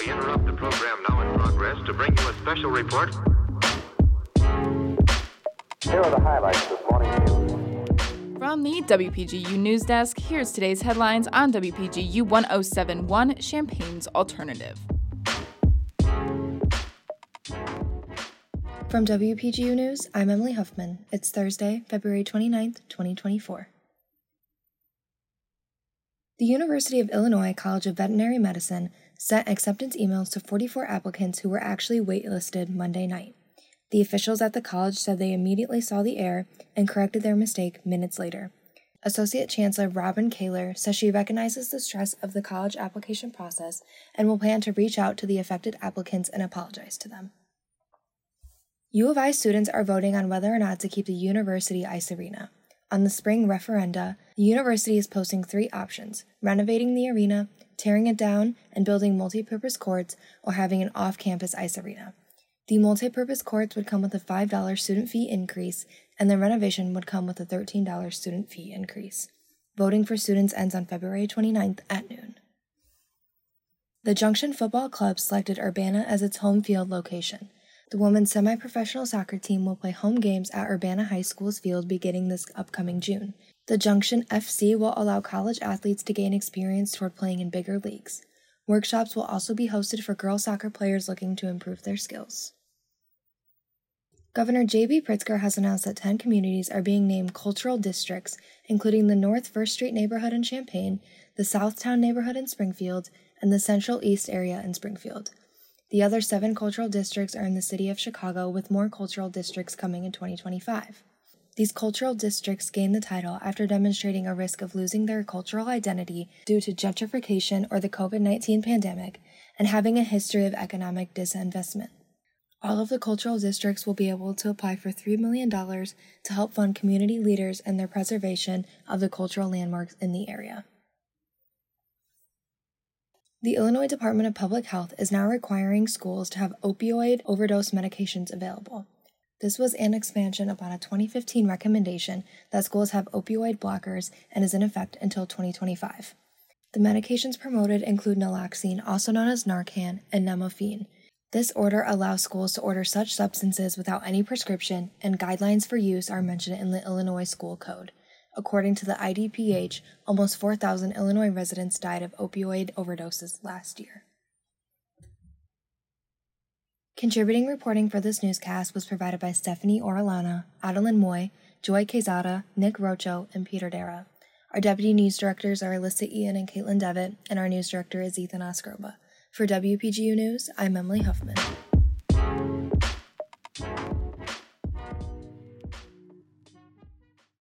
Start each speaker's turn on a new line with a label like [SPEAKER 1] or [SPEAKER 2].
[SPEAKER 1] We interrupt the program now in progress to bring you a special report.
[SPEAKER 2] Here are the highlights this morning's news.
[SPEAKER 3] From the WPGU News Desk, here's today's headlines on WPGU 1071 Champaign's Alternative.
[SPEAKER 4] From WPGU News, I'm Emily Huffman. It's Thursday, February 29th, 2024. The University of Illinois College of Veterinary Medicine sent acceptance emails to 44 applicants who were actually waitlisted Monday night. The officials at the college said they immediately saw the error and corrected their mistake minutes later. Associate Chancellor Robin Kaler says she recognizes the stress of the college application process and will plan to reach out to the affected applicants and apologize to them. U of I students are voting on whether or not to keep the university ice arena. On the spring referenda, the university is posting three options renovating the arena, tearing it down, and building multi-purpose courts, or having an off campus ice arena. The multi-purpose courts would come with a $5 student fee increase, and the renovation would come with a $13 student fee increase. Voting for students ends on February 29th at noon. The Junction Football Club selected Urbana as its home field location. The women's semi professional soccer team will play home games at Urbana High School's field beginning this upcoming June. The Junction FC will allow college athletes to gain experience toward playing in bigger leagues. Workshops will also be hosted for girls soccer players looking to improve their skills. Governor J.B. Pritzker has announced that 10 communities are being named cultural districts, including the North First Street neighborhood in Champaign, the Southtown neighborhood in Springfield, and the Central East area in Springfield. The other seven cultural districts are in the city of Chicago, with more cultural districts coming in 2025. These cultural districts gained the title after demonstrating a risk of losing their cultural identity due to gentrification or the COVID 19 pandemic and having a history of economic disinvestment. All of the cultural districts will be able to apply for $3 million to help fund community leaders and their preservation of the cultural landmarks in the area. The Illinois Department of Public Health is now requiring schools to have opioid overdose medications available. This was an expansion upon a 2015 recommendation that schools have opioid blockers and is in effect until 2025. The medications promoted include naloxone, also known as Narcan, and nalmefene. This order allows schools to order such substances without any prescription, and guidelines for use are mentioned in the Illinois School Code. According to the IDPH, almost 4,000 Illinois residents died of opioid overdoses last year. Contributing reporting for this newscast was provided by Stephanie Orellana, Adelyn Mui, Joy Quezada, Nick Roacho, and Peter Derrah. Our deputy news directors are Alyssa Ian and Caitlin Devitt, and our news director is Ethan Oscarba. For WPGU News, I'm Emily Huffman.